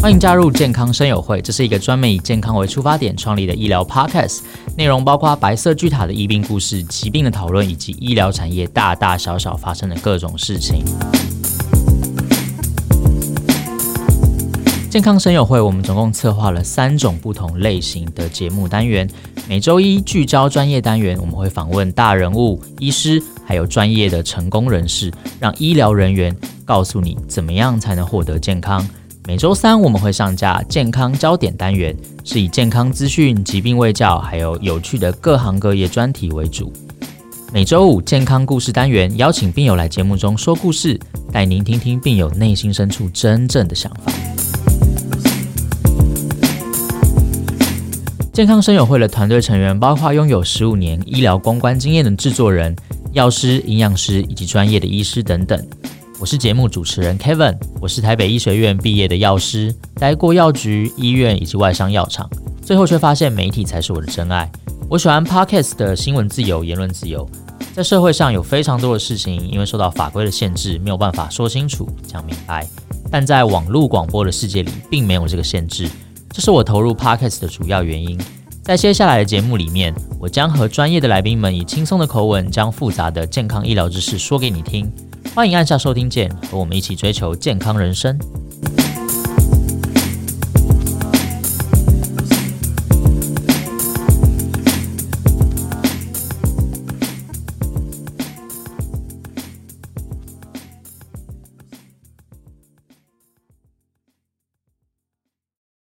欢迎加入健康声友会，这是一个专门以健康为出发点创立的医疗 podcast，内容包括白色巨塔的医病故事、疾病的讨论，以及医疗产业大大小小发生的各种事情。健康声友会，我们总共策划了三种不同类型的节目单元。每周一聚焦专业单元，我们会访问大人物、医师，还有专业的成功人士，让医疗人员告诉你怎么样才能获得健康。每周三我们会上架健康焦点单元，是以健康资讯、疾病卫教，还有有趣的各行各业专题为主。每周五健康故事单元，邀请病友来节目中说故事，带您听听病友内心深处真正的想法。健康声友会的团队成员包括拥有十五年医疗公关经验的制作人、药师、营养师以及专业的医师等等。我是节目主持人 Kevin，我是台北医学院毕业的药师，待过药局、医院以及外商药厂，最后却发现媒体才是我的真爱。我喜欢 Podcast 的新闻自由、言论自由，在社会上有非常多的事情，因为受到法规的限制，没有办法说清楚、讲明白。但在网络广播的世界里，并没有这个限制，这是我投入 Podcast 的主要原因。在接下来的节目里面，我将和专业的来宾们以轻松的口吻，将复杂的健康医疗知识说给你听。欢迎按下收听键，和我们一起追求健康人生。